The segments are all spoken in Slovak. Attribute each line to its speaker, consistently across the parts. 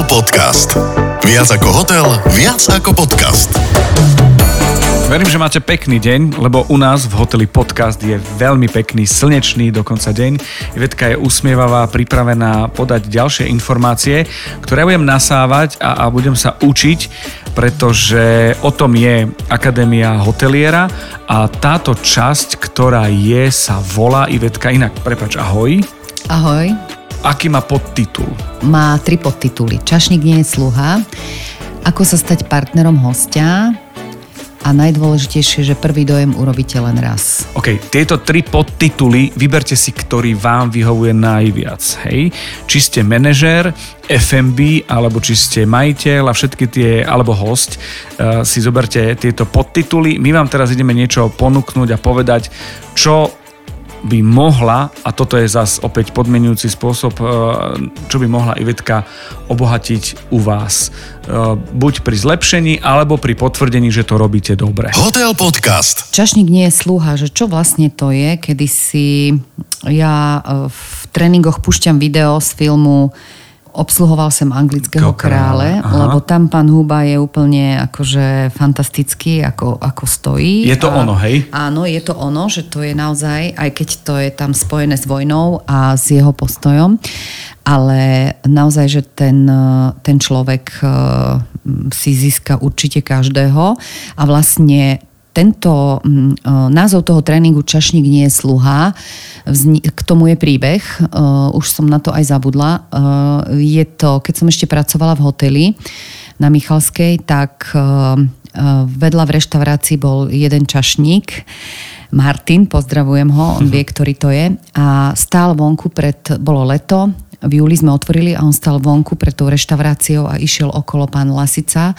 Speaker 1: Hotel Podcast. Viac ako hotel, viac ako podcast.
Speaker 2: Verím, že máte pekný deň, lebo u nás v hoteli Podcast je veľmi pekný, slnečný dokonca deň. Ivetka je usmievavá, pripravená podať ďalšie informácie, ktoré budem nasávať a, a budem sa učiť, pretože o tom je Akadémia hoteliera a táto časť, ktorá je, sa volá Ivetka inak. Prepač, ahoj.
Speaker 3: Ahoj.
Speaker 2: Aký má podtitul?
Speaker 3: Má tri podtituly. Čašník nie je sluha, ako sa stať partnerom hostia, a najdôležitejšie, že prvý dojem urobíte len raz.
Speaker 2: OK, tieto tri podtituly, vyberte si, ktorý vám vyhovuje najviac. Hej? Či ste manažér, FMB, alebo či ste majiteľ a všetky tie, alebo host, uh, si zoberte tieto podtituly. My vám teraz ideme niečo ponúknuť a povedať, čo by mohla, a toto je zas opäť podmenujúci spôsob, e, čo by mohla Ivetka obohatiť u vás. E, buď pri zlepšení, alebo pri potvrdení, že to robíte dobre.
Speaker 1: Hotel Podcast.
Speaker 3: Čašník nie je sluha, že čo vlastne to je, kedy si ja e, v tréningoch púšťam video z filmu obsluhoval som anglického krále, Aha. lebo tam pán Huba je úplne akože fantastický, ako, ako stojí.
Speaker 2: Je to a, ono, hej?
Speaker 3: Áno, je to ono, že to je naozaj, aj keď to je tam spojené s vojnou a s jeho postojom, ale naozaj, že ten, ten človek eh, si získa určite každého a vlastne tento mm, názov toho tréningu Čašník nie je sluha. K tomu je príbeh, už som na to aj zabudla. Je to, keď som ešte pracovala v hoteli na Michalskej, tak vedľa v reštaurácii bol jeden čašník, Martin, pozdravujem ho, on mhm. vie, ktorý to je. A stál vonku pred, bolo leto, v júli sme otvorili a on stál vonku pred tou reštauráciou a išiel okolo pán Lasica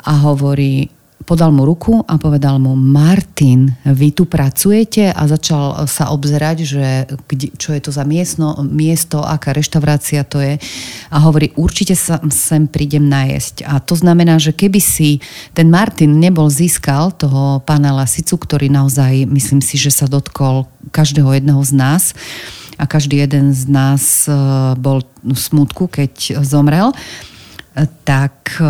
Speaker 3: a hovorí, podal mu ruku a povedal mu, Martin, vy tu pracujete? A začal sa obzerať, že čo je to za miestno, miesto, aká reštaurácia to je. A hovorí, určite sa sem prídem najesť. A to znamená, že keby si ten Martin nebol získal toho pána Lasicu, ktorý naozaj, myslím si, že sa dotkol každého jedného z nás, a každý jeden z nás eh, bol v smutku, keď zomrel, tak e,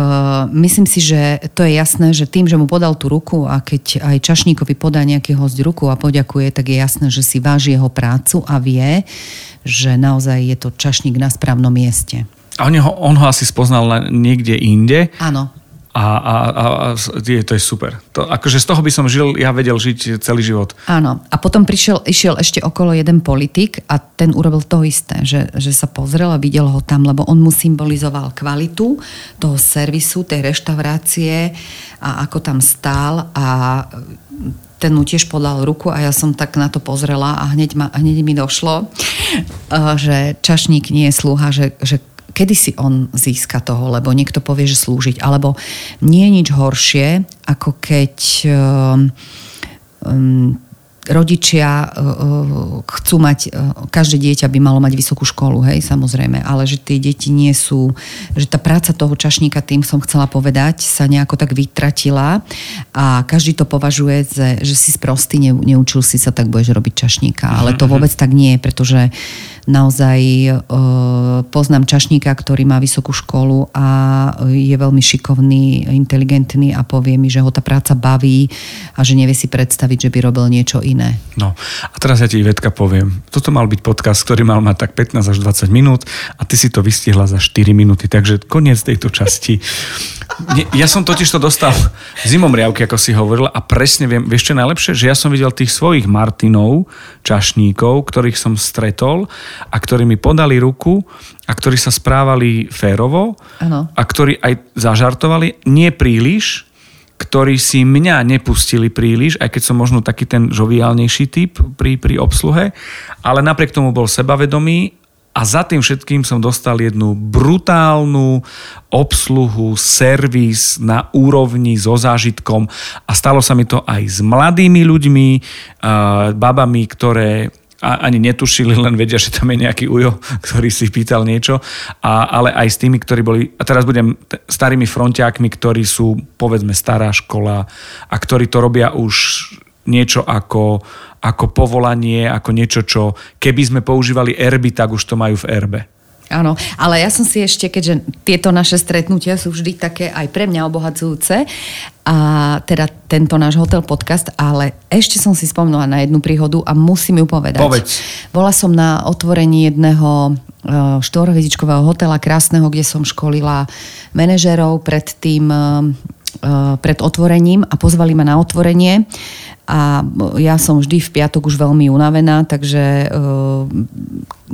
Speaker 3: myslím si, že to je jasné, že tým, že mu podal tú ruku a keď aj Čašníkovi podá nejaký host ruku a poďakuje, tak je jasné, že si váži jeho prácu a vie, že naozaj je to Čašník na správnom mieste.
Speaker 2: A on ho, on ho asi spoznal niekde inde.
Speaker 3: Áno.
Speaker 2: A, a, a, je, to je super. To, akože z toho by som žil, ja vedel žiť celý život.
Speaker 3: Áno. A potom prišiel, išiel ešte okolo jeden politik a ten urobil to isté, že, že sa pozrel a videl ho tam, lebo on mu symbolizoval kvalitu toho servisu, tej reštaurácie a ako tam stál a ten mu tiež podal ruku a ja som tak na to pozrela a hneď, ma, hneď mi došlo, že čašník nie je slúha, že, že kedy si on získa toho, lebo niekto povie, že slúžiť. Alebo nie je nič horšie, ako keď um, rodičia uh, chcú mať, uh, každé dieťa by malo mať vysokú školu, hej, samozrejme, ale že tie deti nie sú, že tá práca toho čašníka, tým som chcela povedať, sa nejako tak vytratila a každý to považuje, že, že si sprostý, ne, neučil si sa, tak budeš robiť čašníka, ale to mhm, mhm. vôbec tak nie je, pretože naozaj e, poznám čašníka, ktorý má vysokú školu a je veľmi šikovný, inteligentný a povie mi, že ho tá práca baví a že nevie si predstaviť, že by robil niečo iné.
Speaker 2: No a teraz ja ti Ivetka poviem. Toto mal byť podcast, ktorý mal mať tak 15 až 20 minút a ty si to vystihla za 4 minúty, takže koniec tejto časti. Ja som totiž to dostal zimom riavky, ako si hovorila a presne viem, vieš čo najlepšie, že ja som videl tých svojich Martinov, čašníkov, ktorých som stretol a ktorí mi podali ruku a ktorí sa správali férovo ano. a ktorí aj zažartovali, nie príliš, ktorí si mňa nepustili príliš, aj keď som možno taký ten žoviálnejší typ pri, pri obsluhe, ale napriek tomu bol sebavedomý a za tým všetkým som dostal jednu brutálnu obsluhu, servis na úrovni so zážitkom a stalo sa mi to aj s mladými ľuďmi, babami, ktoré ani netušili, len vedia, že tam je nejaký ujo, ktorý si pýtal niečo, a, ale aj s tými, ktorí boli, a teraz budem t- starými frontiákmi, ktorí sú povedzme stará škola a ktorí to robia už niečo ako, ako povolanie, ako niečo, čo keby sme používali erby, tak už to majú v erbe.
Speaker 3: Áno, ale ja som si ešte, keďže tieto naše stretnutia sú vždy také aj pre mňa obohacujúce, a teda tento náš hotel podcast, ale ešte som si spomnula na jednu príhodu a musím ju povedať.
Speaker 2: Povedz.
Speaker 3: Bola som na otvorení jedného e, štvorhviezdičkového hotela krásneho, kde som školila manažerov pred tým, e, e, pred otvorením a pozvali ma na otvorenie a ja som vždy v piatok už veľmi unavená, takže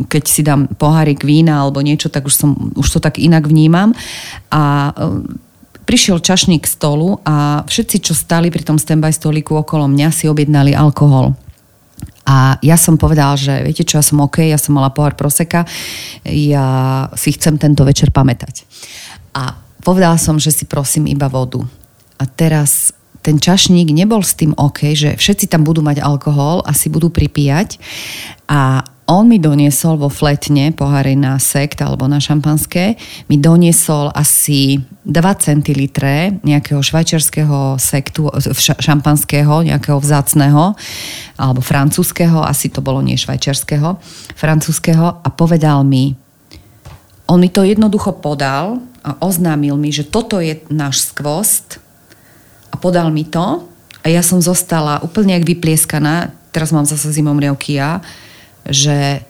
Speaker 3: keď si dám pohárik vína alebo niečo, tak už, som, už to tak inak vnímam. A prišiel čašník k stolu a všetci, čo stali pri tom standby stoliku okolo mňa, si objednali alkohol. A ja som povedal, že viete čo, ja som OK, ja som mala pohár proseka, ja si chcem tento večer pamätať. A povedala som, že si prosím iba vodu. A teraz ten čašník nebol s tým OK, že všetci tam budú mať alkohol a si budú pripíjať. A on mi doniesol vo fletne pohári na sekt alebo na šampanské, mi doniesol asi 2 centilitre nejakého švajčiarského sektu, šampanského, nejakého vzácného, alebo francúzského, asi to bolo nie švajčiarského, francúzského a povedal mi, on mi to jednoducho podal oznámil mi, že toto je náš skvost, podal mi to a ja som zostala úplne jak vyplieskaná, teraz mám zase zimom riavky ja, že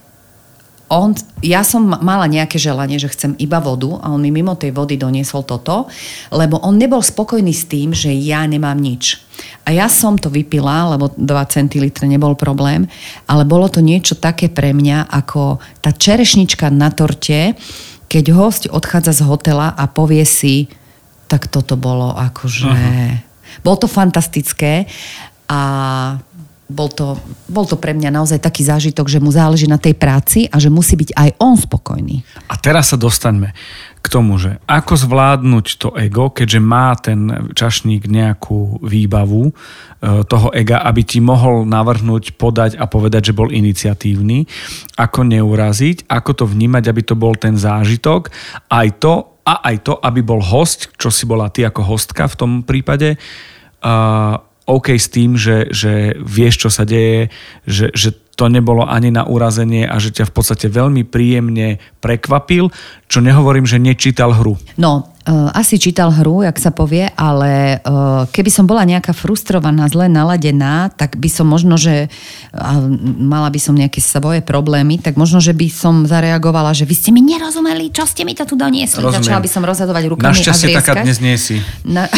Speaker 3: on, ja som mala nejaké želanie, že chcem iba vodu a on mi mimo tej vody doniesol toto, lebo on nebol spokojný s tým, že ja nemám nič. A ja som to vypila, lebo 2 centilitre nebol problém, ale bolo to niečo také pre mňa, ako tá čerešnička na torte, keď host odchádza z hotela a povie si, tak toto bolo akože... Uh-huh bolo to fantastické a bol to, bol to pre mňa naozaj taký zážitok, že mu záleží na tej práci a že musí byť aj on spokojný.
Speaker 2: A teraz sa dostaňme k tomu, že ako zvládnuť to ego, keďže má ten čašník nejakú výbavu e, toho ega, aby ti mohol navrhnúť, podať a povedať, že bol iniciatívny, ako neuraziť, ako to vnímať, aby to bol ten zážitok, aj to, a aj to, aby bol host, čo si bola ty ako hostka v tom prípade, uh, OK s tým, že, že vieš, čo sa deje, že, že to nebolo ani na urazenie a že ťa v podstate veľmi príjemne prekvapil, čo nehovorím, že nečítal hru.
Speaker 3: No, asi čítal hru, jak sa povie, ale uh, keby som bola nejaká frustrovaná, zle naladená, tak by som možno, že mala by som nejaké svoje problémy, tak možno, že by som zareagovala, že vy ste mi nerozumeli, čo ste mi to tu doniesli. Rozumiem. Začala by som rozhadovať rukami
Speaker 2: Našťastie a taká dnes nie si. Na...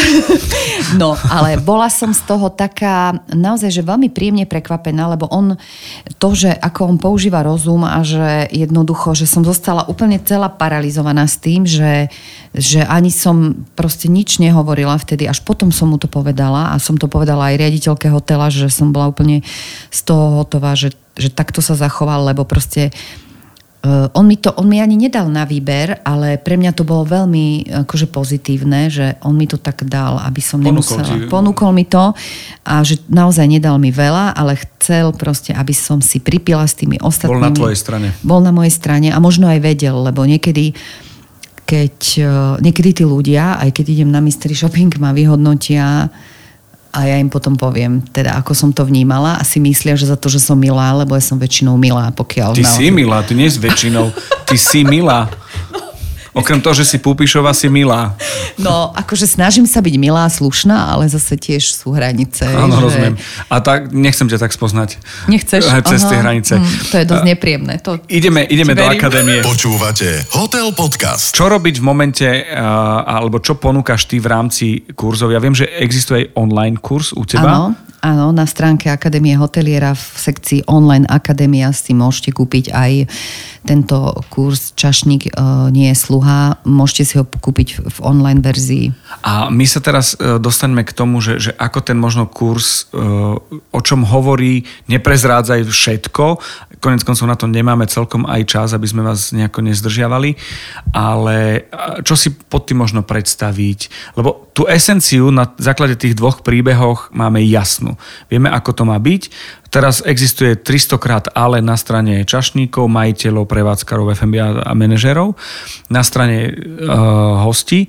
Speaker 3: no, ale bola som z toho taká naozaj, že veľmi príjemne prekvapená, lebo on to, že ako on používa rozum a že jednoducho, že som zostala úplne celá paralizovaná s tým, že, že ani som proste nič nehovorila vtedy, až potom som mu to povedala a som to povedala aj riaditeľke hotela, že som bola úplne z toho hotová, že, že takto sa zachoval, lebo proste Uh, on mi to, on mi ani nedal na výber, ale pre mňa to bolo veľmi akože pozitívne, že on mi to tak dal, aby som
Speaker 2: Ponúkol
Speaker 3: nemusela. Ti. Ponúkol mi to a že naozaj nedal mi veľa, ale chcel proste, aby som si pripila s tými ostatnými.
Speaker 2: Bol na tvojej strane.
Speaker 3: Bol na mojej strane a možno aj vedel, lebo niekedy keď uh, niekedy tí ľudia, aj keď idem na mystery shopping, ma vyhodnotia a ja im potom poviem, teda ako som to vnímala a si myslia, že za to, že som milá, lebo ja som väčšinou milá, pokiaľ...
Speaker 2: Ty si milá, ty nie si väčšinou, ty si milá. Okrem toho, že si Púpišová, si milá.
Speaker 3: No, akože snažím sa byť milá, slušná, ale zase tiež sú hranice.
Speaker 2: Áno, že... rozumiem. A tak nechcem ťa tak spoznať.
Speaker 3: Nechceš?
Speaker 2: Cez tie hranice. Mm,
Speaker 3: to je dosť nepríjemné. To...
Speaker 2: Ideme, ideme do akadémie.
Speaker 1: Počúvate Hotel Podcast.
Speaker 2: Čo robiť v momente, alebo čo ponúkaš ty v rámci kurzov? Ja viem, že existuje aj online kurz u teba.
Speaker 3: Áno, Áno, na stránke Akadémie hoteliera v sekcii online Akadémia si môžete kúpiť aj tento kurz Čašník e, nie je sluha. Môžete si ho kúpiť v online verzii.
Speaker 2: A my sa teraz e, dostaňme k tomu, že, že ako ten možno kurz, e, o čom hovorí, neprezrádzaj všetko. Konec koncov na to nemáme celkom aj čas, aby sme vás nejako nezdržiavali. Ale čo si pod tým možno predstaviť? Lebo tú esenciu na základe tých dvoch príbehoch máme jasnú. Vieme, ako to má byť. Teraz existuje 300 krát ale na strane čašníkov, majiteľov, prevádzkarov, FMB a manažerov, na strane uh, hostí.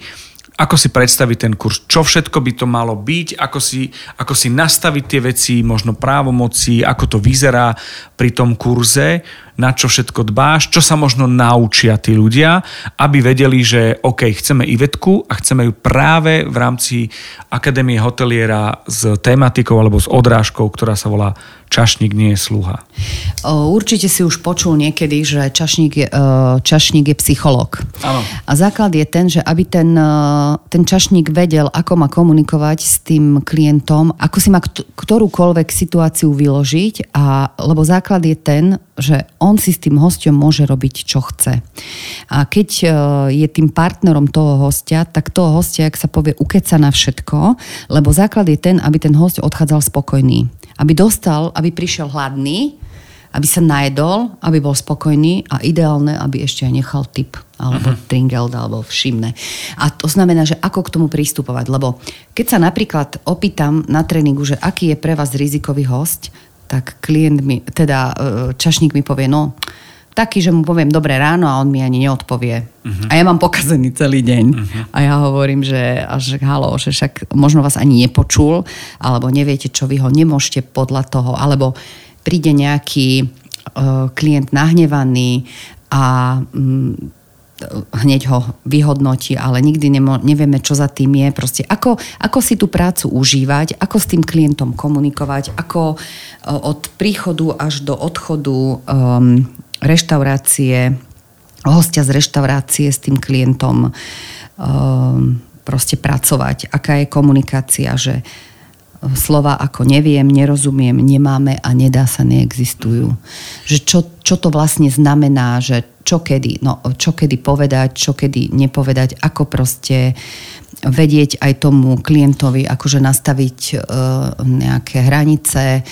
Speaker 2: Ako si predstaviť ten kurz, čo všetko by to malo byť, ako si, ako si nastaviť tie veci, možno právomoci, ako to vyzerá pri tom kurze, na čo všetko dbáš, čo sa možno naučia tí ľudia, aby vedeli, že OK, chceme Ivetku a chceme ju práve v rámci Akadémie hoteliera s tematikou alebo s odrážkou, ktorá sa volá čašník nie je sluha.
Speaker 3: Určite si už počul niekedy, že čašník je, čašník je psycholog.
Speaker 2: Áno.
Speaker 3: A základ je ten, že aby ten, ten čašník vedel, ako má komunikovať s tým klientom, ako si má ktorúkoľvek situáciu vyložiť, a, lebo základ je ten, že on si s tým hostom môže robiť, čo chce. A keď je tým partnerom toho hostia, tak toho hostia, ak sa povie, ukeca na všetko, lebo základ je ten, aby ten host odchádzal spokojný aby dostal, aby prišiel hladný, aby sa najedol, aby bol spokojný a ideálne, aby ešte aj nechal tip alebo uh-huh. tringeld alebo všimne. A to znamená, že ako k tomu pristupovať, lebo keď sa napríklad opýtam na tréningu, že aký je pre vás rizikový host, tak klient mi, teda e, čašník mi povie, no taký, že mu poviem dobré ráno a on mi ani neodpovie. Uh-huh. A ja mám pokazený celý deň. Uh-huh. A ja hovorím, že až halo, že však možno vás ani nepočul, alebo neviete, čo vy ho nemôžete podľa toho, alebo príde nejaký uh, klient nahnevaný a um, hneď ho vyhodnotí, ale nikdy nemo, nevieme, čo za tým je. Proste ako, ako si tú prácu užívať, ako s tým klientom komunikovať, ako uh, od príchodu až do odchodu um, reštaurácie, hostia z reštaurácie s tým klientom ehm, proste pracovať. Aká je komunikácia, že slova ako neviem, nerozumiem, nemáme a nedá sa neexistujú. Že čo, čo to vlastne znamená, že čo kedy, no, čo kedy povedať, čo kedy nepovedať, ako proste vedieť aj tomu klientovi, akože nastaviť e, nejaké hranice,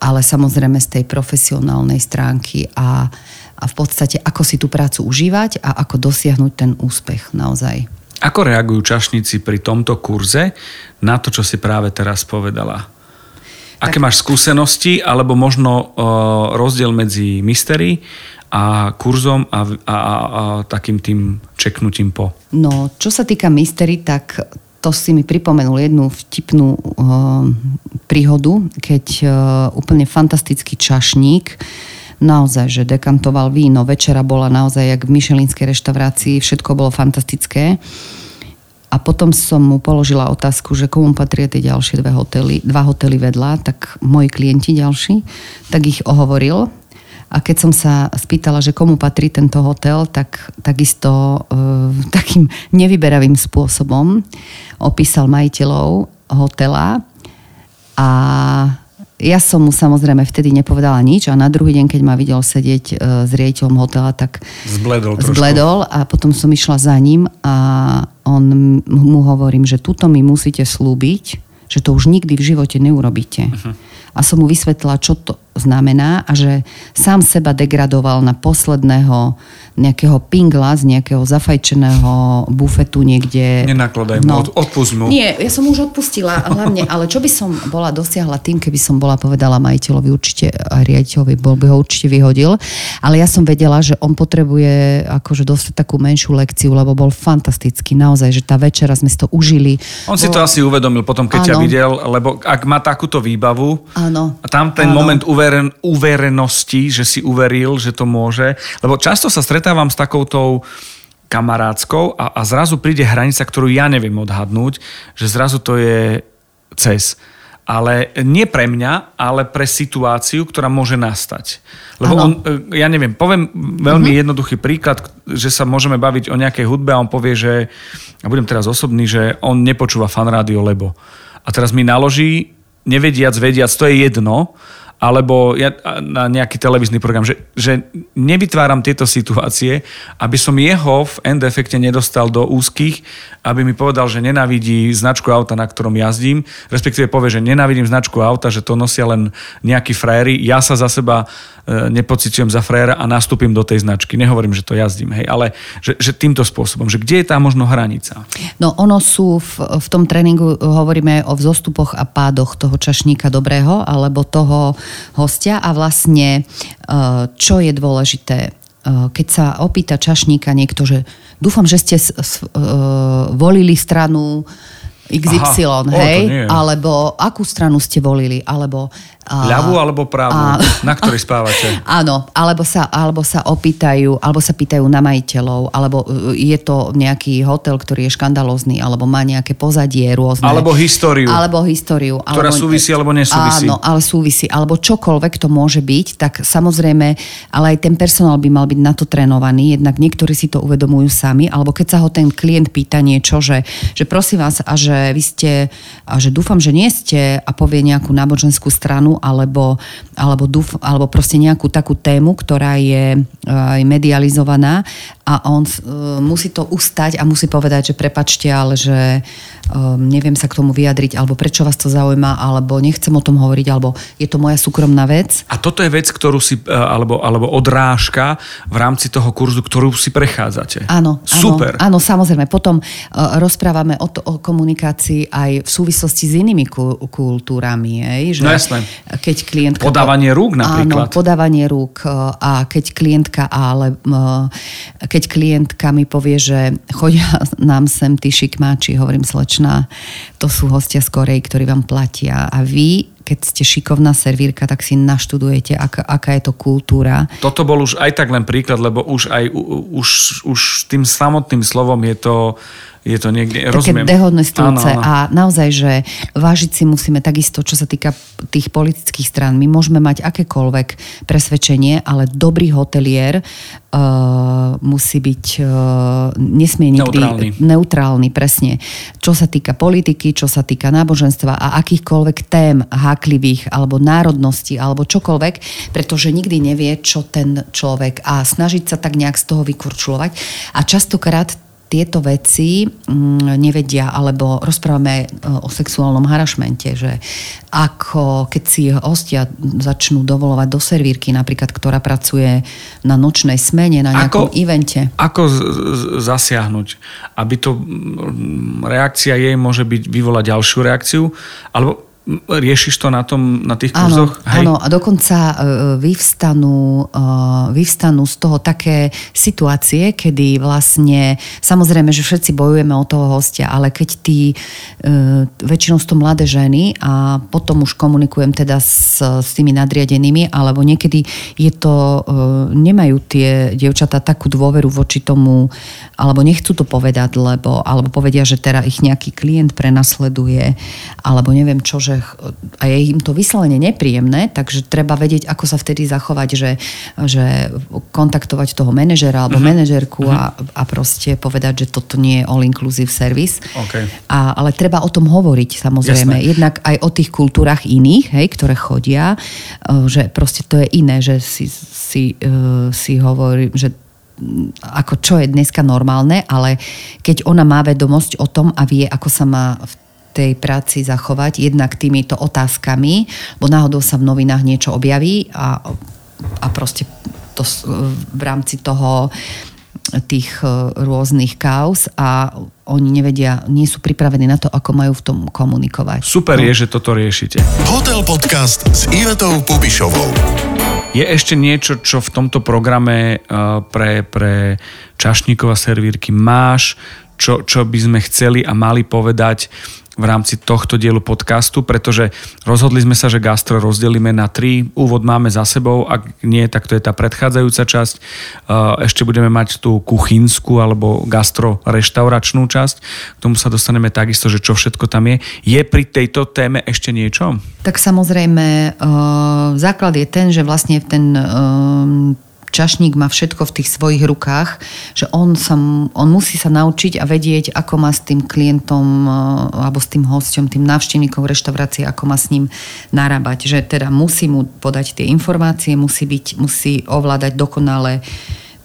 Speaker 3: ale samozrejme z tej profesionálnej stránky a, a v podstate ako si tú prácu užívať a ako dosiahnuť ten úspech naozaj.
Speaker 2: Ako reagujú čašníci pri tomto kurze na to, čo si práve teraz povedala? Aké tak... máš skúsenosti, alebo možno uh, rozdiel medzi mystery a kurzom a, a, a, a takým tým čeknutím po?
Speaker 3: No, čo sa týka mystery, tak to si mi pripomenul jednu vtipnú uh, príhodu, keď uh, úplne fantastický čašník naozaj, že dekantoval víno, večera bola naozaj jak v myšelinskej reštaurácii, všetko bolo fantastické. A potom som mu položila otázku, že komu patria tie ďalšie dve hotely, dva hotely vedľa, tak moji klienti ďalší, tak ich ohovoril a keď som sa spýtala, že komu patrí tento hotel, tak takisto e, takým nevyberavým spôsobom opísal majiteľov hotela a ja som mu samozrejme vtedy nepovedala nič a na druhý deň, keď ma videl sedieť e, s riaditeľom hotela, tak
Speaker 2: zbledol,
Speaker 3: zbledol a potom som išla za ním a on mu hovorím, že tuto mi musíte slúbiť, že to už nikdy v živote neurobíte. Uh-huh. A som mu vysvetlila, čo to znamená a že sám seba degradoval na posledného nejakého pingla z nejakého zafajčeného bufetu niekde.
Speaker 2: Nenakladaj mu, no, odpust mu.
Speaker 3: Nie, ja som už odpustila hlavne, ale čo by som bola dosiahla tým, keby som bola povedala majiteľovi určite a riaditeľovi, bol by ho určite vyhodil, ale ja som vedela, že on potrebuje akože dostať takú menšiu lekciu, lebo bol fantastický, naozaj, že tá večera sme si to užili.
Speaker 2: On bol... si to asi uvedomil potom, keď ano. ťa videl, lebo ak má takúto výbavu
Speaker 3: ano.
Speaker 2: a tam ten ano. moment uveren, uverenosti, že si uveril, že to môže, lebo často sa stretáva stretávam s takoutou kamarádskou a, a zrazu príde hranica, ktorú ja neviem odhadnúť, že zrazu to je cez. Ale nie pre mňa, ale pre situáciu, ktorá môže nastať. Lebo ano. on, e, ja neviem, poviem veľmi uh-huh. jednoduchý príklad, že sa môžeme baviť o nejakej hudbe a on povie, že, a budem teraz osobný, že on nepočúva fan rádio, lebo. A teraz mi naloží, nevediac, vediac, to je jedno, alebo ja, na nejaký televízny program, že, že nevytváram tieto situácie, aby som jeho v end efekte nedostal do úzkých, aby mi povedal, že nenávidí značku auta, na ktorom jazdím, respektíve povie, že nenávidím značku auta, že to nosia len nejakí frajery, ja sa za seba e, nepocitujem za frajera a nastúpim do tej značky. Nehovorím, že to jazdím, hej, ale že, že týmto spôsobom, že kde je tá možno hranica?
Speaker 3: No ono sú v, v tom tréningu, hovoríme o vzostupoch a pádoch toho čašníka dobrého, alebo toho hostia a vlastne e, čo je dôležité, e, keď sa opýta čašníka niekto, že dúfam, že ste e, volili stranu XY,
Speaker 2: Aha, o,
Speaker 3: hej?
Speaker 2: nie.
Speaker 3: alebo akú stranu ste volili, alebo... a-
Speaker 2: Ľavú alebo pravú?
Speaker 3: a-
Speaker 2: Na ktorej spávate?
Speaker 3: Áno, alebo sa, alebo sa opýtajú, alebo sa pýtajú na majiteľov, alebo uh, je to nejaký hotel, ktorý je škandalózny, alebo má nejaké pozadie rôzne.
Speaker 2: Alebo históriu.
Speaker 3: Alebo históriu.
Speaker 2: Ktorá
Speaker 3: alebo,
Speaker 2: súvisí alebo nesúvisí.
Speaker 3: Áno, ale súvisí. Alebo čokoľvek to môže byť, tak samozrejme, ale aj ten personál by mal byť na to trénovaný, jednak niektorí si to uvedomujú sami, alebo keď sa ho ten klient pýta niečo, že, že prosím vás, a že vy ste, a že dúfam, že nie ste a povie nejakú náboženskú stranu, alebo, alebo, dúf, alebo proste nejakú takú tému, ktorá je e, aj medializovaná a on e, musí to ustať a musí povedať, že prepačte, ale že um, neviem sa k tomu vyjadriť, alebo prečo vás to zaujíma, alebo nechcem o tom hovoriť, alebo je to moja súkromná vec.
Speaker 2: A toto je vec, ktorú si, e, alebo, alebo odrážka v rámci toho kurzu, ktorú si prechádzate.
Speaker 3: Áno, áno,
Speaker 2: Super.
Speaker 3: áno, samozrejme. Potom uh, rozprávame o, to, o komunikácii aj v súvislosti s inými ku, kultúrami. Hej, že
Speaker 2: No jasné.
Speaker 3: Keď klientka...
Speaker 2: Podávanie rúk napríklad.
Speaker 3: Áno, podávanie rúk uh, a keď klientka, ale uh, keď klientka mi povie, že chodia nám sem tí šikmáči, hovorím slečná, to sú hostia z Korei, ktorí vám platia a vy keď ste šikovná servírka, tak si naštudujete, aká, aká je to kultúra.
Speaker 2: Toto bol už aj tak len príklad, lebo už aj už, už tým samotným slovom je to, je to niekde,
Speaker 3: také
Speaker 2: rozumiem.
Speaker 3: dehonestujúce
Speaker 2: Áno, áno.
Speaker 3: a naozaj, že vážiť si musíme takisto, čo sa týka tých politických strán. My môžeme mať akékoľvek presvedčenie, ale dobrý hotelier uh, musí byť, uh, nesmie nikdy
Speaker 2: Neutrálny.
Speaker 3: neutrálny, presne. Čo sa týka politiky, čo sa týka náboženstva a akýchkoľvek tém háklivých, alebo národnosti, alebo čokoľvek, pretože nikdy nevie, čo ten človek a snažiť sa tak nejak z toho vykurčulovať. A častokrát tieto veci mm, nevedia, alebo rozprávame e, o sexuálnom harašmente, že ako keď si hostia začnú dovolovať do servírky, napríklad, ktorá pracuje na nočnej smene, na nejakom
Speaker 2: Ako-
Speaker 3: evente.
Speaker 2: Ako z- z- zasiahnuť? Aby to mm, reakcia jej môže byť vyvolať ďalšiu reakciu? Alebo riešiš to na, tom, na tých
Speaker 3: Áno,
Speaker 2: kurzoch?
Speaker 3: áno, a dokonca e, vyvstanú, e, vyvstanú z toho také situácie, kedy vlastne, samozrejme, že všetci bojujeme o toho hostia, ale keď tí, e, väčšinou sú to mladé ženy a potom už komunikujem teda s, s tými nadriadenými, alebo niekedy je to, nemajú tie dievčatá takú dôveru voči tomu, alebo nechcú to povedať, lebo, alebo povedia, že teda ich nejaký klient prenasleduje, alebo neviem čo, že a je im to vyslovene nepríjemné, takže treba vedieť, ako sa vtedy zachovať, že, že kontaktovať toho manažera alebo manažerku a, a proste povedať, že toto nie je all-inclusive service.
Speaker 2: OK.
Speaker 3: A, ale treba o tom hovoriť samozrejme.
Speaker 2: Jasné.
Speaker 3: Jednak aj o tých kultúrach iných, hej, ktoré chodia, e, že proste to je iné, že si, si, e, si hovorí, že ako čo je dneska normálne, ale keď ona má vedomosť o tom a vie, ako sa má v tej práci zachovať, jednak týmito otázkami, bo náhodou sa v novinách niečo objaví a, a proste to v rámci toho tých e, rôznych kauz a oni nevedia, nie sú pripravení na to, ako majú v tom komunikovať.
Speaker 2: Super
Speaker 3: No.
Speaker 2: je, že toto riešite.
Speaker 1: Hotel Podcast s Ivetou Pubišovou.
Speaker 2: Je ešte niečo, čo v tomto programe uh, pre, pre čašníkov a servírky máš, čo, čo by sme chceli a mali povedať v rámci tohto dielu podcastu, pretože rozhodli sme sa, že gastro rozdelíme na tri. Úvod máme za sebou, ak nie, tak to je tá predchádzajúca časť. Uh, Ešte budeme mať tú kuchynskú alebo gastro-reštauračnú časť. K tomu sa dostaneme takisto, že čo všetko tam je. Je pri tejto téme ešte niečo?
Speaker 3: Tak samozrejme, uh, základ je ten, že vlastne ten um, čašník má všetko v tých svojich rukách, že on, sa, on musí sa naučiť a vedieť, ako má s tým klientom uh, alebo s tým hosťom, tým návštevníkom reštaurácie, ako má s ním narábať. Že teda musí mu podať tie informácie, musí, byť, musí ovládať dokonale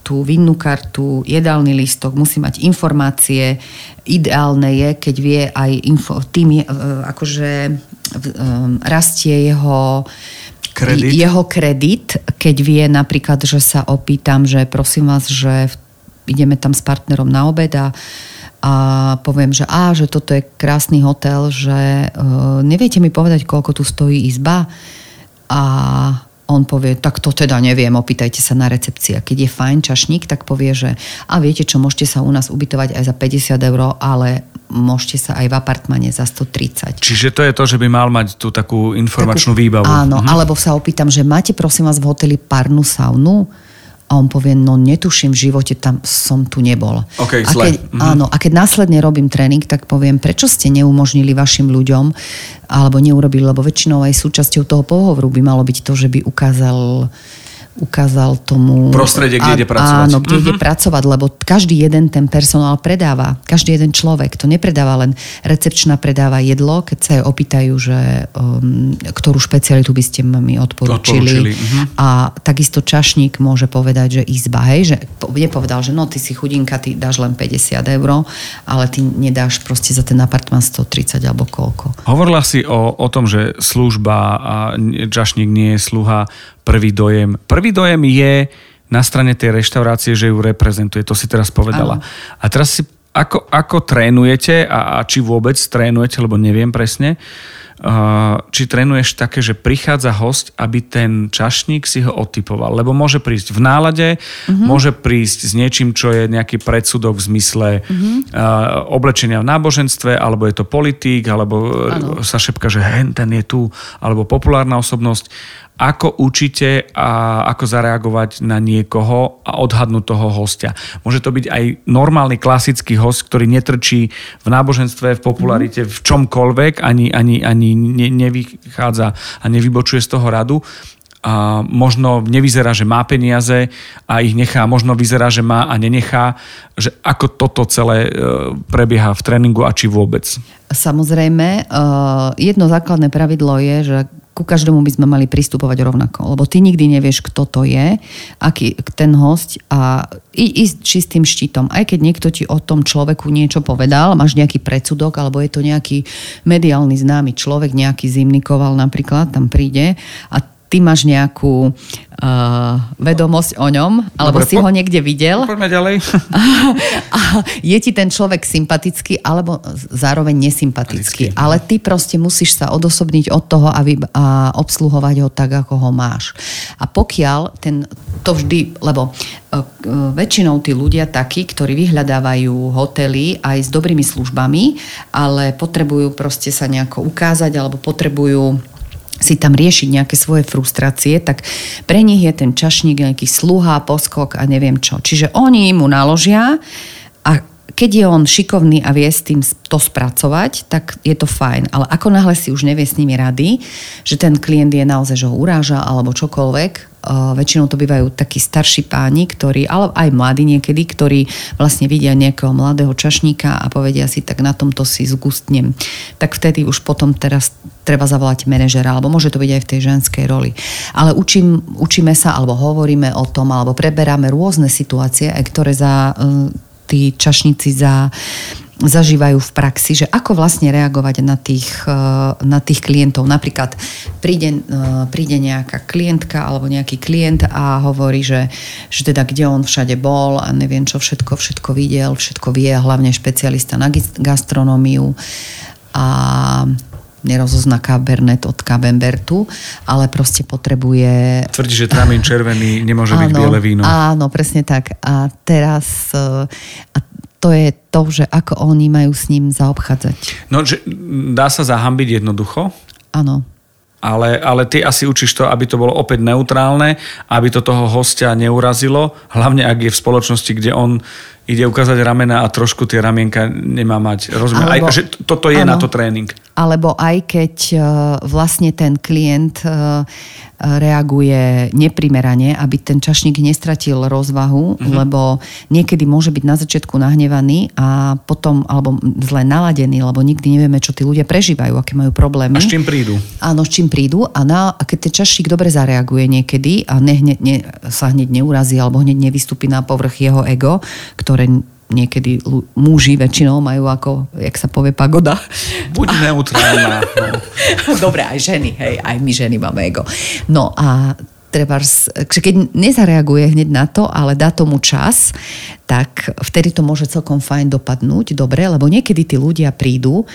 Speaker 3: tú vinnú kartu, jedálny listok, musí mať informácie. Ideálne je, keď vie aj info, tým e, akože um, rastie jeho
Speaker 2: Kredit?
Speaker 3: jeho kredit, keď vie napríklad, že sa opýtam, že prosím vás, že ideme tam s partnerom na obed a, a poviem, že á, že toto je krásny hotel, že uh, neviete mi povedať, koľko tu stojí izba a on povie, tak to teda neviem, opýtajte sa na recepcii. A keď je fajn čašník, tak povie, že a viete čo, môžete sa u nás ubytovať aj za 50 eur, ale môžete sa aj v apartmane za 130.
Speaker 2: Čiže to je to, že by mal mať tú takú informačnú
Speaker 3: Takú-
Speaker 2: výbavu.
Speaker 3: Áno,
Speaker 2: Mhm.
Speaker 3: alebo sa opýtam, že máte prosím vás v hoteli parnú saunu? A on povie, no netuším, v živote tam som tu nebol.
Speaker 2: OK,
Speaker 3: a keď,
Speaker 2: Mhm.
Speaker 3: Áno, a keď následne robím tréning, tak poviem, prečo ste neumožnili vašim ľuďom, alebo neurobili, lebo väčšinou aj súčasťou toho pohovoru by malo byť to, že by ukázal ukázal tomu...
Speaker 2: Prostredie, kde
Speaker 3: A-
Speaker 2: ide pracovať.
Speaker 3: Áno, kde ide pracovať, lebo každý jeden ten personál predáva. Každý jeden človek. To nepredáva len recepčná predáva jedlo, keď sa jej opýtajú, že um, ktorú špecialitu by ste mi
Speaker 2: Odporúčili,
Speaker 3: odporúčili.
Speaker 2: mhm.
Speaker 3: A takisto čašník môže povedať, že izba, hej, že po- nepovedal, že no ty si chudinka, ty dáš len 50 eur, ale ty nedáš proste za ten apartmán 130 alebo koľko.
Speaker 2: Hovorila si o, o tom, že služba a čašník nie je sluha, prvý dojem. Prvý dojem je na strane tej reštaurácie, že ju reprezentuje, to si teraz povedala.
Speaker 3: Áno.
Speaker 2: A teraz si, ako, ako trénujete a, a či vôbec trénujete, lebo neviem presne, uh, či trénuješ také, že prichádza host, aby ten čašník si ho odtypoval, lebo môže prísť v nálade,
Speaker 3: Mhm.
Speaker 2: môže prísť s niečím, čo je nejaký predsudok v zmysle
Speaker 3: Mhm.
Speaker 2: uh, oblečenia v náboženstve, alebo je to politík, alebo
Speaker 3: Áno.
Speaker 2: sa šepka, že hen, ten je tu, alebo populárna osobnosť. Ako učíte a ako zareagovať na niekoho a odhadnúť toho hostia? Môže to byť aj normálny klasický host, ktorý netrčí v náboženstve, v popularite, v čomkoľvek, ani, ani, ani ne, nevychádza a nevybočuje z toho radu. A možno nevyzerá, že má peniaze a ich nechá, možno vyzerá, že má a nenechá, že ako toto celé e, prebieha v tréningu a či vôbec.
Speaker 3: Samozrejme, uh, jedno základné pravidlo je, že ku každému by sme mali pristupovať rovnako, lebo ty nikdy nevieš, kto to je, aký ten host a ísť čistým štítom. Aj keď niekto ti o tom človeku niečo povedal, máš nejaký predsudok, alebo je to nejaký mediálny známy človek, nejaký zimnikoval napríklad, tam príde a ty máš nejakú uh, vedomosť o ňom, alebo
Speaker 2: Dobre,
Speaker 3: si
Speaker 2: po-
Speaker 3: ho niekde videl
Speaker 2: Poďme ďalej.
Speaker 3: a je ti ten človek sympatický alebo zároveň nesympatický.
Speaker 2: Sympatický.
Speaker 3: Ale ty proste musíš sa odosobniť od toho a, vy, a obsluhovať ho tak, ako ho máš. A pokiaľ ten, to vždy, lebo e, väčšinou tí ľudia takí, ktorí vyhľadávajú hotely aj s dobrými službami, ale potrebujú proste sa nejako ukázať alebo potrebujú si tam riešiť nejaké svoje frustrácie, tak pre nich je ten čašník nejaký sluha, poskok a neviem čo. Čiže oni mu naložia a keď je on šikovný a vie s tým to spracovať, tak je to fajn. Ale ako náhle si už nevie s nimi rady, že ten klient je naozaj, že ho uráža alebo čokoľvek, väčšinou to bývajú takí starší páni, ktorí, ale aj mladí niekedy, ktorí vlastne vidia nejakého mladého čašníka a povedia si, tak na tomto si zgustnem. Tak vtedy už potom teraz treba zavolať manažera, alebo môže to byť aj v tej ženskej roli. Ale učím, učíme sa, alebo hovoríme o tom, alebo preberáme rôzne situácie, ktoré za uh, tí čašníci za zažívajú v praxi, že ako vlastne reagovať na tých, eh, na tých klientov. Napríklad príde, eh, príde nejaká klientka alebo nejaký klient a hovorí, že, že teda kde on všade bol a neviem čo všetko, všetko videl, všetko vie, hlavne špecialista na gastronómiu a nerozozná Cabernet od Camembertu, ale proste potrebuje
Speaker 2: Tvrdí, že tramín červený nemôže byť biele víno.
Speaker 3: Áno, presne tak. A teraz e, a to je to, že ako oni majú s ním zaobchádzať.
Speaker 2: No, že dá sa zahambiť jednoducho,
Speaker 3: Áno.
Speaker 2: ale, ale ty asi učíš to, aby to bolo opäť neutrálne, aby to toho hostia neurazilo, hlavne ak je v spoločnosti, kde on ide ukázať ramena a trošku tie ramienka nemá mať. Rozumiem?
Speaker 3: Alebo-
Speaker 2: Aj, že to- toto je
Speaker 3: áno.
Speaker 2: na to tréning.
Speaker 3: Alebo aj keď e, vlastne ten klient e, reaguje neprimerane, aby ten čašník nestratil rozvahu,
Speaker 2: Mhm.
Speaker 3: lebo niekedy môže byť na začiatku nahnevaný a potom, alebo zle naladený, lebo nikdy nevieme, čo tí ľudia prežívajú, aké majú problémy.
Speaker 2: A s čím prídu?
Speaker 3: Áno, s čím prídu a, na, a keď ten čašník dobre zareaguje niekedy a ne, ne, ne, sa hneď neurazí alebo hneď nevystúpi na povrch jeho ego, ktoré niekedy lu- muži väčšinou majú ako, jak sa povie, pagoda.
Speaker 2: Buď neutrálna. No.
Speaker 3: Dobre, aj ženy, hej, aj my ženy máme ego. No a že keď nezareaguje hneď na to, ale dá tomu čas, tak vtedy to môže celkom fajn dopadnúť, dobre, lebo niekedy tí ľudia prídu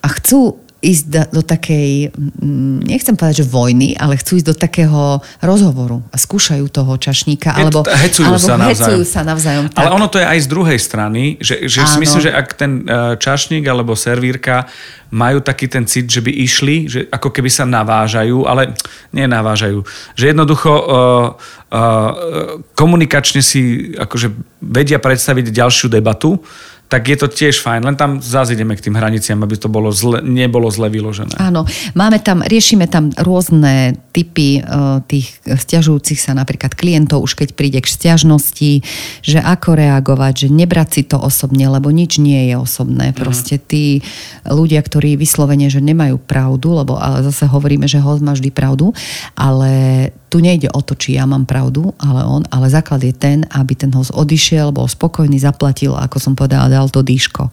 Speaker 3: a chcú ísť do, do takej, mm, nechcem povedať, že vojny, ale chcú ísť do takého rozhovoru a skúšajú toho čašníka,
Speaker 2: Je
Speaker 3: alebo,
Speaker 2: to- hecujú
Speaker 3: alebo
Speaker 2: sa
Speaker 3: hecujú sa navzájom.
Speaker 2: Ale
Speaker 3: tak.
Speaker 2: ono to je aj z druhej strany, že, že si myslím, že ak ten eh, čašník alebo servírka majú taký ten cit, že by išli, že ako keby sa navážajú, ale nenavážajú. Že jednoducho uh, uh, komunikačne si akože vedia predstaviť ďalšiu debatu, tak je to tiež fajn. Len tam zase ideme k tým hraniciam, aby to bolo zle, nebolo zle vyložené.
Speaker 3: Áno, máme tam, riešime tam rôzne typy uh, tých stiažujúcich sa napríklad klientov, už keď príde k stiažnosti, že ako reagovať, že nebrať si to osobne, lebo nič nie je osobné. Proste tí ľudia, ktorí vyslovene, že nemajú pravdu, lebo ale zase hovoríme, že host má vždy pravdu, ale tu nejde o to, či ja mám pravdu, ale on, ale základ je ten, aby ten host odišiel, bol spokojný, zaplatil, ako som povedala, dal to dýško.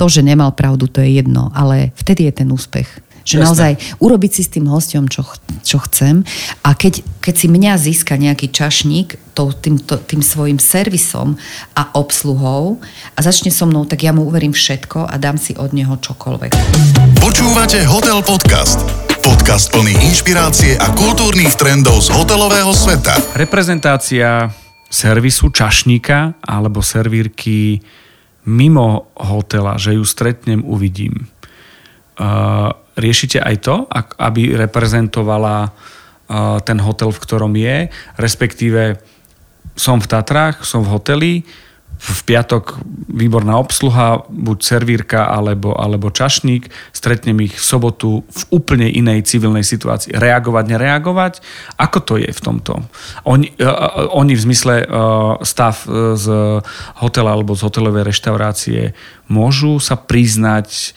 Speaker 3: To, že nemal pravdu, to je jedno, ale vtedy je ten úspech. Že
Speaker 2: Jasné.
Speaker 3: naozaj urobiť si s tým hostom, čo, čo chcem a keď, keď si mňa získa nejaký čašník tou, tým, to, tým svojim servisom a obsluhou a začne so mnou, tak ja mu uverím všetko a dám si od neho čokoľvek.
Speaker 1: Počúvate Hotel Podcast. Podcast plný inšpirácie a kultúrnych trendov z hotelového sveta.
Speaker 2: Reprezentácia servisu čašníka alebo servírky mimo hotela, že ju stretnem, uvidím. Riešite aj to, aby reprezentovala ten hotel, v ktorom je, respektíve som v Tatrách, som v hoteli, v piatok výborná obsluha, buď servírka alebo, alebo čašník, stretnem ich v sobotu v úplne inej civilnej situácii. Reagovať, nereagovať? Ako to je v tomto? Oni, uh, oni v zmysle uh, stav z hotela alebo z hotelovej reštaurácie môžu sa priznať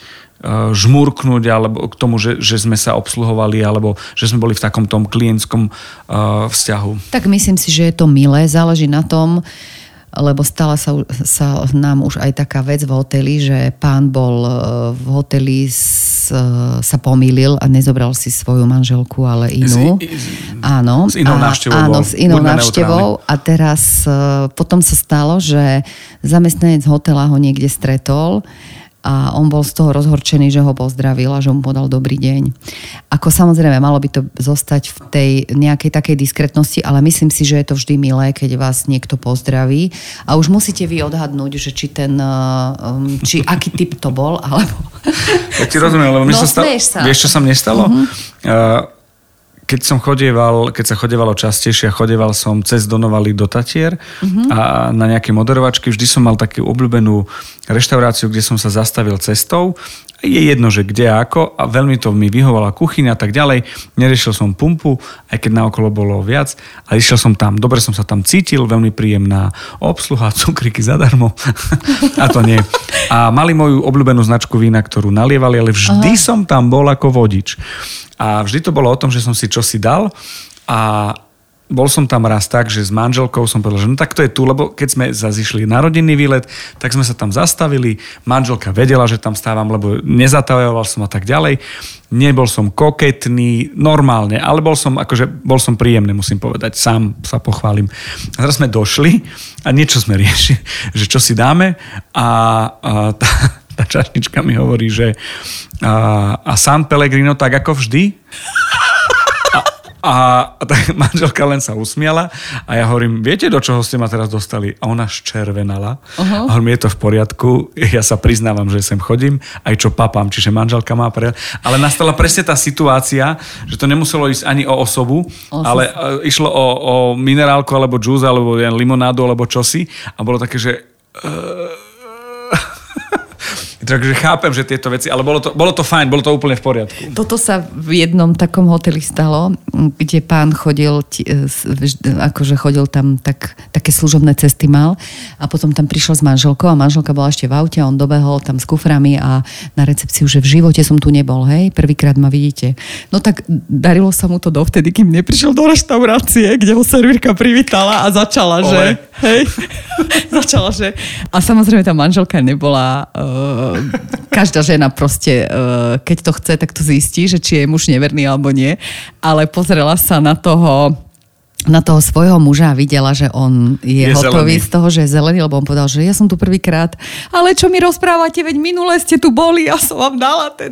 Speaker 2: žmurknúť alebo k tomu, že, že sme sa obsluhovali alebo že sme boli v takom tom klientskom uh, vzťahu.
Speaker 3: Tak myslím si, že je to milé, záleží na tom, lebo stala sa, sa nám už aj taká vec v hoteli, že pán bol e, v hoteli, s, e, sa pomýlil a nezobral si svoju manželku, ale inú.
Speaker 2: S-
Speaker 3: áno.
Speaker 2: s inou návštevou
Speaker 3: Áno, s inou návštevou. A teraz e, potom sa stalo, že zamestnanec hotela ho niekde stretol a on bol z toho rozhorčený, že ho pozdravil a že mu podal dobrý deň. Ako samozrejme, malo by to zostať v tej nejakej takej diskretnosti, ale myslím si, že je to vždy milé, keď vás niekto pozdraví a už musíte vy odhadnúť, že či ten, um, či aký typ to bol, alebo...
Speaker 2: Ja ti rozumiem, lebo mne
Speaker 3: No,
Speaker 2: sa stalo, vieš, čo sa mne stalo? Uh, keď som chodieval, keď sa chodevalo častejšie, chodieval som cez Donovali do Tatier a na nejaké moderovačky vždy som mal takú obľúbenú reštauráciu, kde som sa zastavil cestou. Je jedno, že kde a ako a veľmi to mi vyhovala kuchyňa a tak ďalej. Neriešil som pumpu, aj keď naokolo bolo viac, ale išiel som tam. Dobre som sa tam cítil, veľmi príjemná obsluha, cukriky zadarmo. a to nie. A mali moju obľúbenú značku vína, ktorú nalievali, ale vždy Aha. som tam bol ako vodič. A vždy to bolo o tom, že som si čosi dal a bol som tam raz tak, že s manželkou som povedal, že no tak to je tu, lebo keď sme zazišli na rodinný výlet, tak sme sa tam zastavili, manželka vedela, že tam stávam, lebo nezatajoval som a tak ďalej. Nebol som koketný, normálne, ale bol som, akože, bol som príjemný, musím povedať, sám sa pochválim. A teraz sme došli a niečo sme riešili, že čo si dáme a, a tá, tá čašnička mi hovorí, že a, a San Pellegrino tak ako vždy? A, a tak manželka len sa usmiala a ja hovorím, viete, do čoho ste ma teraz dostali? A ona ščervenala. Uh-huh. A hovorím, je to v poriadku, ja sa priznávam, že sem chodím, aj čo papám, čiže manželka má pre... Ale nastala presne tá situácia, že to nemuselo ísť ani o osobu,
Speaker 3: O
Speaker 2: ale e, išlo o, o minerálku, alebo džús, alebo limonádu, alebo čosi. A bolo také, že... Takže chápem, že tieto veci, ale bolo to, bolo to fajn, bolo to úplne v poriadku.
Speaker 3: Toto sa v jednom takom hoteli stalo, kde pán chodil, e, akože chodil tam tak, také služobné cesty mal a potom tam prišiel s manželkou a manželka bola ešte v aute a on dobehol tam s kuframi a na recepciu, že v živote som tu nebol, hej, prvýkrát ma vidíte. No tak darilo sa mu to dovtedy, kým neprišiel do reštaurácie, kde ho servírka privítala a začala,
Speaker 2: Ole.
Speaker 3: že hej, začala, že a samozrejme tá manželka nebola uh, každá žena proste, uh, keď to chce, tak to zistí, že či je muž neverný alebo nie, ale pozrela sa na toho na toho svojho muža a videla, že on je,
Speaker 2: Je
Speaker 3: hotový
Speaker 2: zelený.
Speaker 3: z toho, že je zelený, lebo on povedal, že ja som tu prvýkrát, ale čo mi rozprávate, veď minule ste tu boli, ja som vám dala ten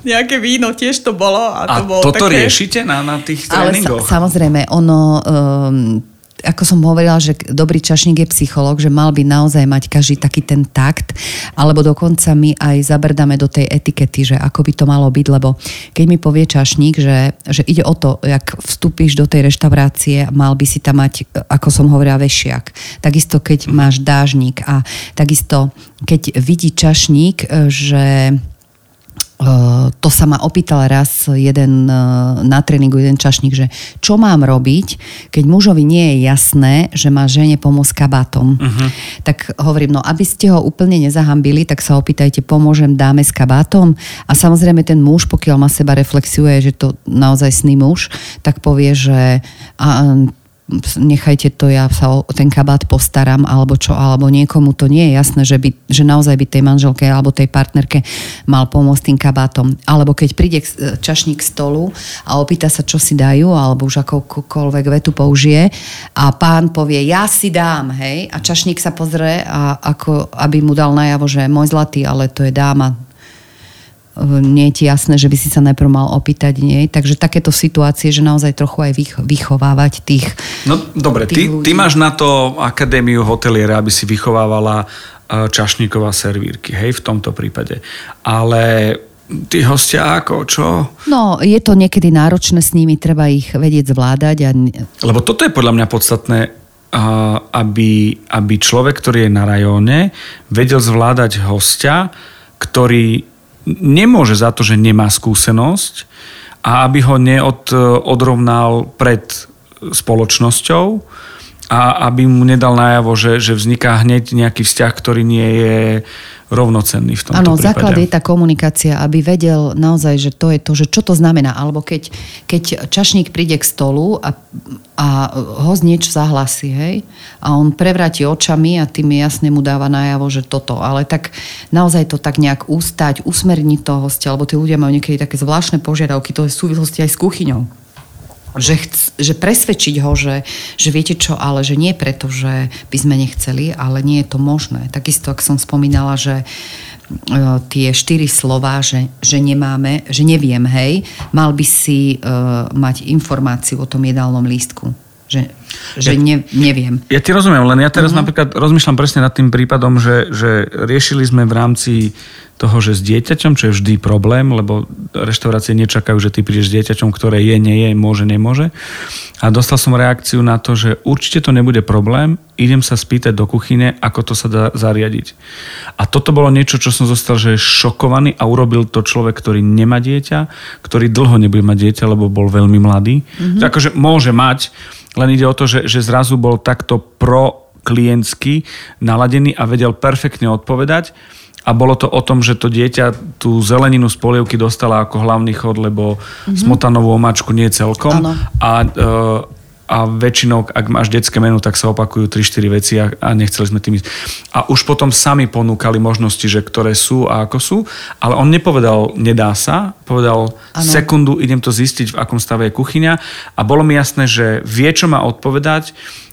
Speaker 3: nejaké víno, tiež to bolo. A,
Speaker 2: A
Speaker 3: to bolo
Speaker 2: toto
Speaker 3: také...
Speaker 2: riešite na, na tých
Speaker 3: Ale
Speaker 2: tréningoch?
Speaker 3: sa, samozrejme, ono, um, ako som hovorila, že dobrý čašník je psychológ, že mal by naozaj mať každý taký ten takt, alebo dokonca my aj zabrdáme do tej etikety, že ako by to malo byť, lebo keď mi povie čašník, že, že ide o to, jak vstúpiš do tej reštaurácie, mal by si tam mať, ako som hovorila, vešiak. Takisto, keď máš dážnik a takisto, keď vidí čašník, že to sa ma opýtal raz jeden uh, na tréningu, jeden čašník, že čo mám robiť, keď mužovi nie je jasné, že má žene pomôcť kabátom. Uh-huh. Tak hovorím, no aby ste ho úplne nezahambili, tak sa opýtajte, pomôžem dáme s kabátom? A samozrejme ten muž, pokiaľ má seba reflexuje, že to naozaj sný muž, tak povie, že a, nechajte to, ja sa o ten kabát postaram, alebo čo, alebo niekomu to nie je jasné, že, by, že naozaj by tej manželke alebo tej partnerke mal pomôcť tým kabátom. Alebo keď príde k- čašník k stolu a opýta sa, čo si dajú, alebo už akokoľvek vetu použije a pán povie, ja si dám, hej, a čašník sa pozrie a ako, aby mu dal najavo, že môj zlatý, ale to je dáma, nie je ti jasné, že by si sa najprv mal opýtať nej. Takže takéto situácie, že naozaj trochu aj vych- vychovávať tých...
Speaker 2: No dobre, ty,
Speaker 3: tých ľudí.
Speaker 2: ty máš na to akadémiu hoteliera, aby si vychovávala e, čašníkov a servírky, hej, v tomto prípade. Ale tí hostia ako, čo?
Speaker 3: No, je to niekedy náročné s nimi, treba ich vedieť zvládať a
Speaker 2: Lebo toto je podľa mňa podstatné, a, aby, aby človek, ktorý je na rajóne, vedel zvládať hostia, ktorý nemôže za to, že nemá skúsenosť a aby ho neod, odrovnal pred spoločnosťou a aby mu nedal najavo, že, že vzniká hneď nejaký vzťah, ktorý nie je rovnocenný v tomto
Speaker 3: Áno, základ je tá komunikácia, aby vedel naozaj, že to je to, že čo to znamená. Alebo keď, keď čašník príde k stolu a, a host niečo zahlasí, hej, a on prevráti očami a tým jasne mu dáva najavo, že toto. Ale tak naozaj to tak nejak ústať, usmerniť toho hostia, lebo tí ľudia majú niekedy také zvláštne požiadavky, to je v súvislosti aj s kuchyňou že, chc, že presvedčiť ho, že, že viete čo, ale že nie preto, že by sme nechceli, ale nie je to možné. Takisto, ak som spomínala, že e, tie štyri slova, že, že nemáme, že neviem, hej, mal by si e, mať informáciu o tom jedálnom lístku. Že, že ne, neviem.
Speaker 2: Ja ti rozumiem, len ja teraz uh-huh. napríklad rozmýšľam presne nad tým prípadom, že, že riešili sme v rámci toho, že s dieťaťom, čo je vždy problém, lebo reštaurácie nečakajú, že ty prídeš s dieťaťom, ktoré je, nie je, môže, nemôže. A dostal som reakciu na to, že určite to nebude problém, idem sa spýtať do kuchyne, ako to sa dá zariadiť. A toto bolo niečo, čo som zostal, že šokovaný a urobil to človek, ktorý nemá dieťa, ktorý dlho nebude mať dieťa, lebo bol veľmi mladý. Mm-hmm. Akože môže mať, len ide o to, že, že zrazu bol takto pro klientsky naladený a vedel perfektne odpovedať. A bolo to o tom, že to dieťa tú zeleninu z polievky dostala ako hlavný chod, lebo mm-hmm. smotanovú omáčku nie celkom.
Speaker 3: Áno.
Speaker 2: A, e, a väčšinou, ak máš detské menu, tak sa opakujú 3-4 veci a, a nechceli sme tým ísť. A už potom sami ponúkali možnosti, že ktoré sú a ako sú, ale on nepovedal, nedá sa, povedal ano. sekundu, idem to zistiť, v akom stave je kuchyňa a bolo mi jasné, že vie, čo má odpovedať,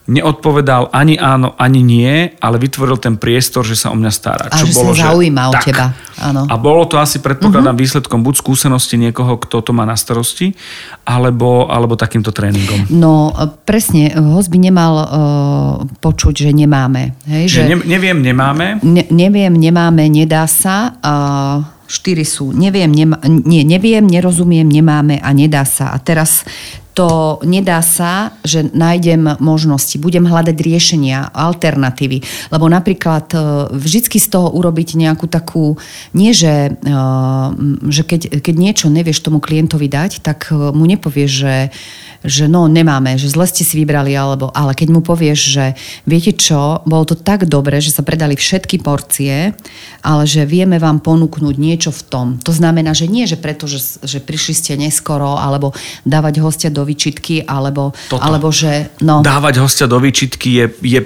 Speaker 2: neodpovedal ani áno, ani nie, ale vytvoril ten priestor, že sa o mňa stará.
Speaker 3: A že sa zaujíma o
Speaker 2: tak.
Speaker 3: teba. Áno.
Speaker 2: A bolo to asi, predpokladám, uh-huh. výsledkom buď skúsenosti niekoho, kto to má na starosti, alebo, alebo takýmto tréningom.
Speaker 3: No, presne, host by nemal uh, počuť, že nemáme. Hej,
Speaker 2: že ne, neviem, nemáme.
Speaker 3: Ne, neviem, nemáme, nedá sa. Uh, štyri sú. Neviem, nema, nie, neviem, nerozumiem, nemáme a nedá sa. A teraz to nedá sa, že nájdem možnosti, budem hľadať riešenia, alternatívy. Lebo napríklad e, vždycky z toho urobiť nejakú takú, nie že, že keď, keď niečo nevieš tomu klientovi dať, tak mu nepovieš, že že no nemáme, že zle ste si vybrali, alebo, ale keď mu povieš, že viete čo, bolo to tak dobre, že sa predali všetky porcie, ale že vieme vám ponúknuť niečo v tom. To znamená, že nie, že preto, že, že prišli ste neskoro, alebo dávať hostia do výčitky, alebo, alebo že... No,
Speaker 2: dávať hostia do výčitky je, je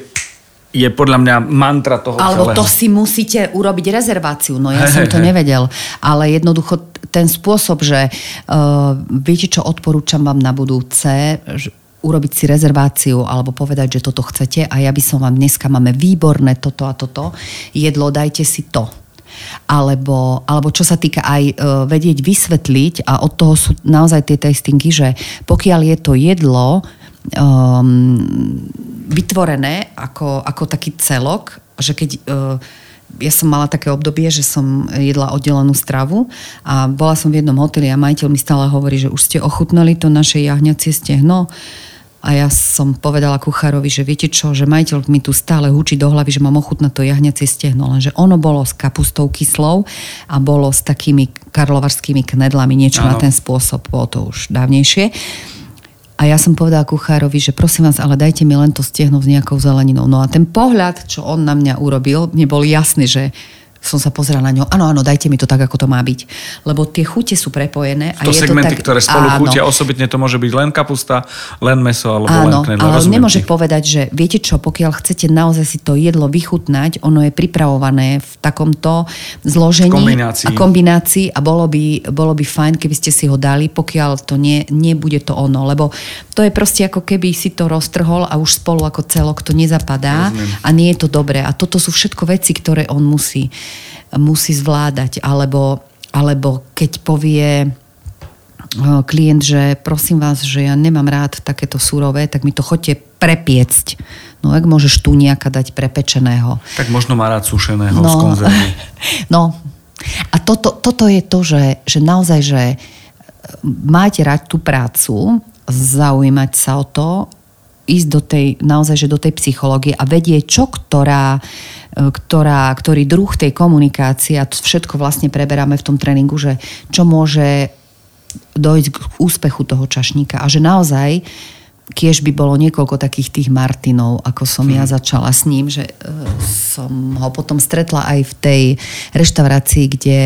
Speaker 2: je podľa mňa mantra toho
Speaker 3: Alebo
Speaker 2: celého.
Speaker 3: to si musíte urobiť rezerváciu. No ja som to nevedel. Ale jednoducho ten spôsob, že uh, viete, čo odporúčam vám na budúce, urobiť si rezerváciu alebo povedať, že toto chcete a ja by som vám dneska máme výborné toto a toto jedlo, dajte si to. Alebo, alebo čo sa týka aj e, vedieť vysvetliť a od toho sú naozaj tie testingy, že pokiaľ je to jedlo um, vytvorené ako, ako taký celok, že keď e, ja som mala také obdobie, že som jedla oddelenú stravu a bola som v jednom hoteli a majiteľ mi stále hovorí, že už ste ochutnali to naše jahňacie stehno. A ja som povedala kuchárovi, že viete čo, že majiteľ mi tu stále hučí do hlavy, že mám ochutnať to jahňacie stehno, lenže ono bolo s kapustou kyslou a bolo s takými karlovarskými knedlami, niečo ano. na ten spôsob, bolo to už dávnejšie. A ja som povedala kuchárovi, že prosím vás, ale dajte mi len to stehno s nejakou zeleninou. No a ten pohľad, čo on na mňa urobil, mne bol jasný, že som sa pozerala na ňo, áno, áno, dajte mi to tak, ako to má byť. Lebo tie chute sú prepojené.
Speaker 2: A to je segmenty, to tak, ktoré spolu áno. chutia, osobitne to môže byť len kapusta, len meso alebo
Speaker 3: áno,
Speaker 2: len
Speaker 3: knedla. ale nemôže ti. povedať, že viete čo, pokiaľ chcete naozaj si to jedlo vychutnať, ono je pripravované v takomto zložení
Speaker 2: kombinácii.
Speaker 3: a kombinácii a bolo by, bolo by fajn, keby ste si ho dali, pokiaľ to nie, nebude to ono. Lebo to je proste ako keby si to roztrhol a už spolu ako celok to nezapadá Rozumiem. a nie je to dobré. A toto sú všetko veci, ktoré on musí musí zvládať, alebo, alebo keď povie eh, klient, že prosím vás, že ja nemám rád takéto surové, tak mi to chodte prepiecť. No, ak môžeš tu nejaká dať prepečeného.
Speaker 2: Tak možno má rád sušeného no, z konzervy.
Speaker 3: No, a toto, toto je to, že, že naozaj, že máte rád tú prácu, zaujímať sa o to, ísť do tej, naozaj, že do tej psychológie a vedieť, čo ktorá E, ktorá, ktorý druh tej komunikácie a všetko vlastne preberáme v tom tréningu, že čo môže dojsť k úspechu toho čašníka a že naozaj kiež by bolo niekoľko takých tých Martinov, ako som ja mhm. začala s ním, že uh, som ho potom stretla aj v tej reštaurácii, kde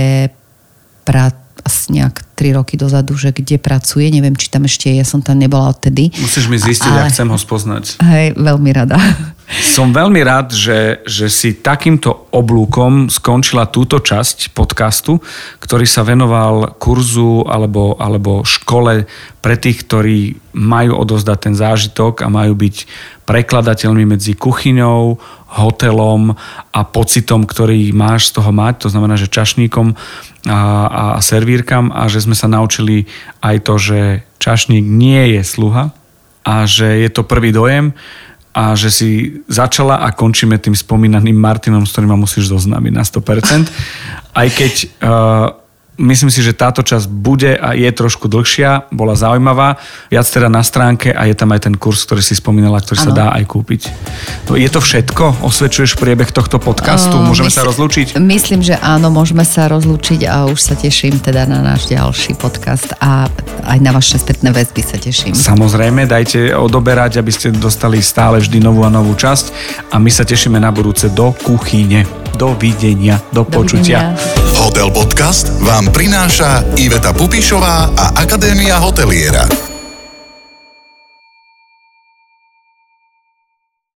Speaker 3: pra, asi nejak 3 roky dozadu, že kde pracuje, neviem, či tam ešte je, ja som tam nebola odtedy.
Speaker 2: Musíš mi zistiť, ale, ja chcem ho spoznať.
Speaker 3: Hej, veľmi rada.
Speaker 2: Som veľmi rád, že, že si takýmto oblúkom skončila túto časť podcastu, ktorý sa venoval kurzu alebo, alebo škole pre tých, ktorí majú odozdať ten zážitok a majú byť prekladateľmi medzi kuchyňou, hotelom a pocitom, ktorý máš z toho mať, to znamená, že čašníkom a, a servírkam a že sme sa naučili aj to, že čašník nie je sluha a že je to prvý dojem, a že si začala a končíme tým spomínaným Martinom, s ktorým ma musíš zoznámiť na 100%. Aj keď uh, Myslím si, že táto časť bude a je trošku dlhšia, bola zaujímavá, viac teda na stránke a je tam aj ten kurz, ktorý si spomínala, ktorý ano. sa dá aj kúpiť. No, je to všetko? Osvedčuješ priebeh tohto podcastu? Môžeme mysl- sa rozlúčiť?
Speaker 3: Myslím, že áno, môžeme sa rozlúčiť a už sa teším teda na náš ďalší podcast a aj na vaše spätné väzby sa teším.
Speaker 2: Samozrejme, dajte odoberať, aby ste dostali stále vždy novú a novú časť a my sa tešíme na budúce do kuchyne. Dovidenia, do, do počutia.
Speaker 1: Hotel Podcast vám prináša Iveta Pupišová a Akadémia hoteliera.